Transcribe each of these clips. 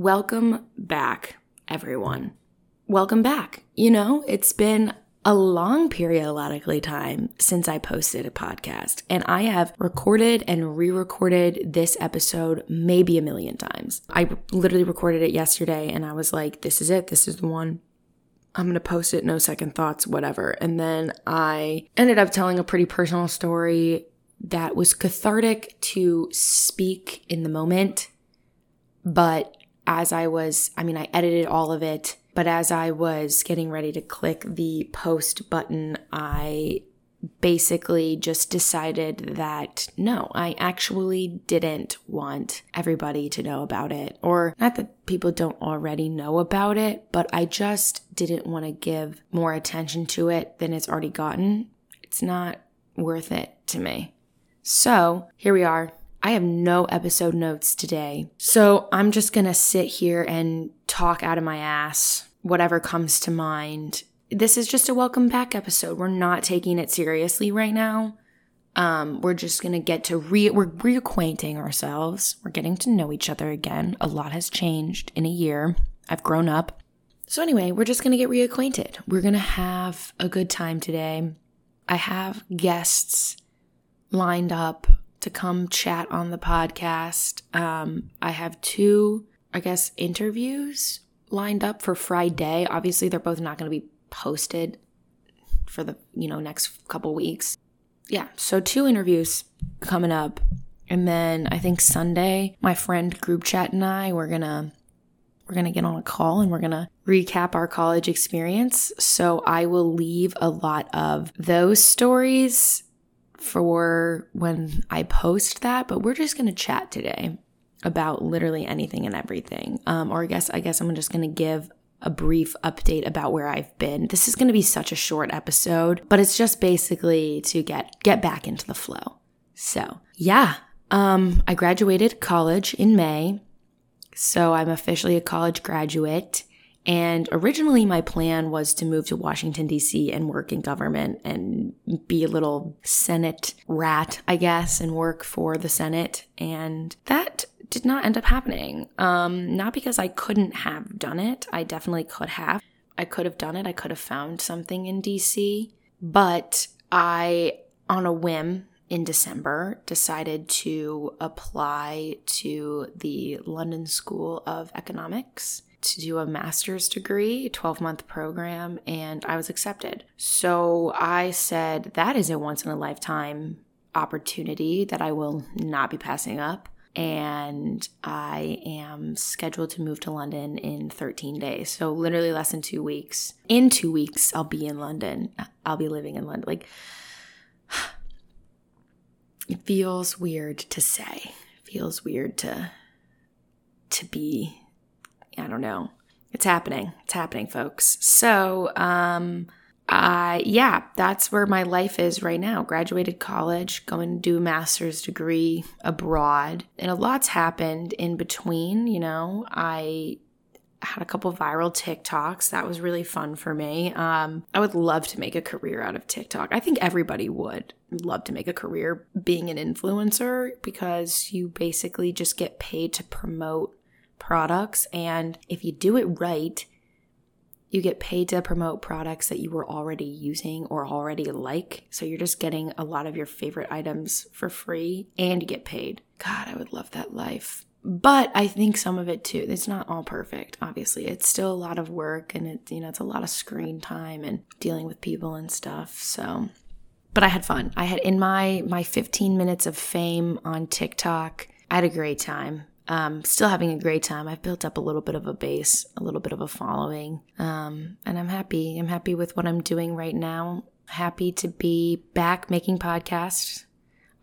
Welcome back, everyone. Welcome back. You know, it's been a long periodically time since I posted a podcast, and I have recorded and re recorded this episode maybe a million times. I literally recorded it yesterday and I was like, this is it, this is the one. I'm gonna post it, no second thoughts, whatever. And then I ended up telling a pretty personal story that was cathartic to speak in the moment. But as I was, I mean, I edited all of it, but as I was getting ready to click the post button, I basically just decided that no, I actually didn't want everybody to know about it. Or not that people don't already know about it, but I just didn't want to give more attention to it than it's already gotten. It's not worth it to me. So here we are. I have no episode notes today. So I'm just going to sit here and talk out of my ass, whatever comes to mind. This is just a welcome back episode. We're not taking it seriously right now. Um, we're just going to get to re, we're reacquainting ourselves. We're getting to know each other again. A lot has changed in a year. I've grown up. So anyway, we're just going to get reacquainted. We're going to have a good time today. I have guests lined up to come chat on the podcast. Um, I have two, I guess, interviews lined up for Friday. Obviously, they're both not going to be posted for the you know next couple weeks. Yeah, so two interviews coming up, and then I think Sunday, my friend group chat and I we're gonna we're gonna get on a call and we're gonna recap our college experience. So I will leave a lot of those stories for when I post that, but we're just going to chat today about literally anything and everything. Um, or I guess I guess I'm just going to give a brief update about where I've been. This is going to be such a short episode, but it's just basically to get get back into the flow. So, yeah, um, I graduated college in May. So I'm officially a college graduate. And originally, my plan was to move to Washington, D.C. and work in government and be a little Senate rat, I guess, and work for the Senate. And that did not end up happening. Um, not because I couldn't have done it, I definitely could have. I could have done it, I could have found something in D.C. But I, on a whim, in December, decided to apply to the London School of Economics to do a master's degree, 12 month program, and I was accepted. So I said, that is a once in a lifetime opportunity that I will not be passing up. And I am scheduled to move to London in 13 days. So, literally less than two weeks. In two weeks, I'll be in London. I'll be living in London. Like, it feels weird to say. It feels weird to to be I don't know. It's happening. It's happening, folks. So, um, I yeah, that's where my life is right now. Graduated college, going to do a master's degree abroad, and a lot's happened in between. You know, I had a couple viral TikToks. That was really fun for me. Um, I would love to make a career out of TikTok. I think everybody would love to make a career being an influencer because you basically just get paid to promote products. And if you do it right, you get paid to promote products that you were already using or already like. So you're just getting a lot of your favorite items for free and you get paid. God, I would love that life. But I think some of it too, it's not all perfect, obviously. It's still a lot of work and it, you know, it's a lot of screen time and dealing with people and stuff. So, but I had fun. I had in my my 15 minutes of fame on TikTok, I had a great time. Um, still having a great time. I've built up a little bit of a base, a little bit of a following, um, and I'm happy. I'm happy with what I'm doing right now. Happy to be back making podcasts.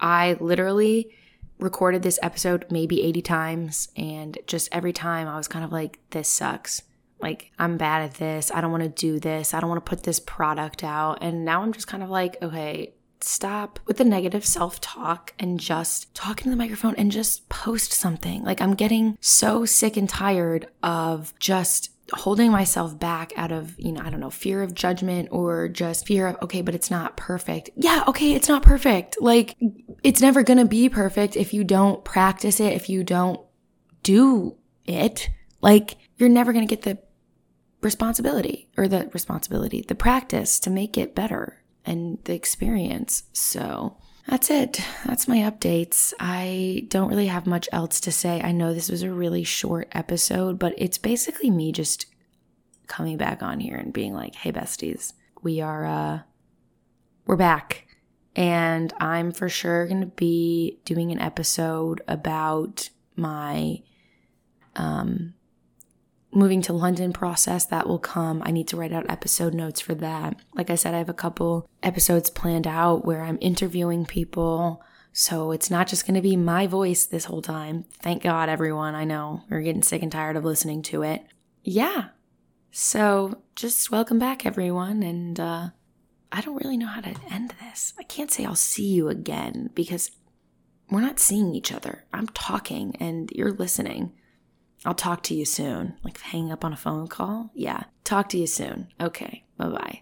I literally recorded this episode maybe 80 times, and just every time I was kind of like, this sucks. Like, I'm bad at this. I don't want to do this. I don't want to put this product out. And now I'm just kind of like, okay, stop with the negative self talk and just talk into the microphone and just post something. Like, I'm getting so sick and tired of just holding myself back out of, you know, I don't know, fear of judgment or just fear of, okay, but it's not perfect. Yeah, okay, it's not perfect. Like, it's never gonna be perfect if you don't practice it, if you don't do it. Like, you're never to get the responsibility or the responsibility, the practice to make it better and the experience. So, that's it. That's my updates. I don't really have much else to say. I know this was a really short episode, but it's basically me just coming back on here and being like, "Hey besties, we are uh we're back." And I'm for sure going to be doing an episode about my um moving to London process that will come. I need to write out episode notes for that. Like I said, I have a couple episodes planned out where I'm interviewing people. So it's not just going to be my voice this whole time. Thank God, everyone. I know we're getting sick and tired of listening to it. Yeah. So just welcome back, everyone. And uh, I don't really know how to end this. I can't say I'll see you again because we're not seeing each other. I'm talking and you're listening. I'll talk to you soon. Like hang up on a phone call? Yeah. Talk to you soon. Okay. Bye bye.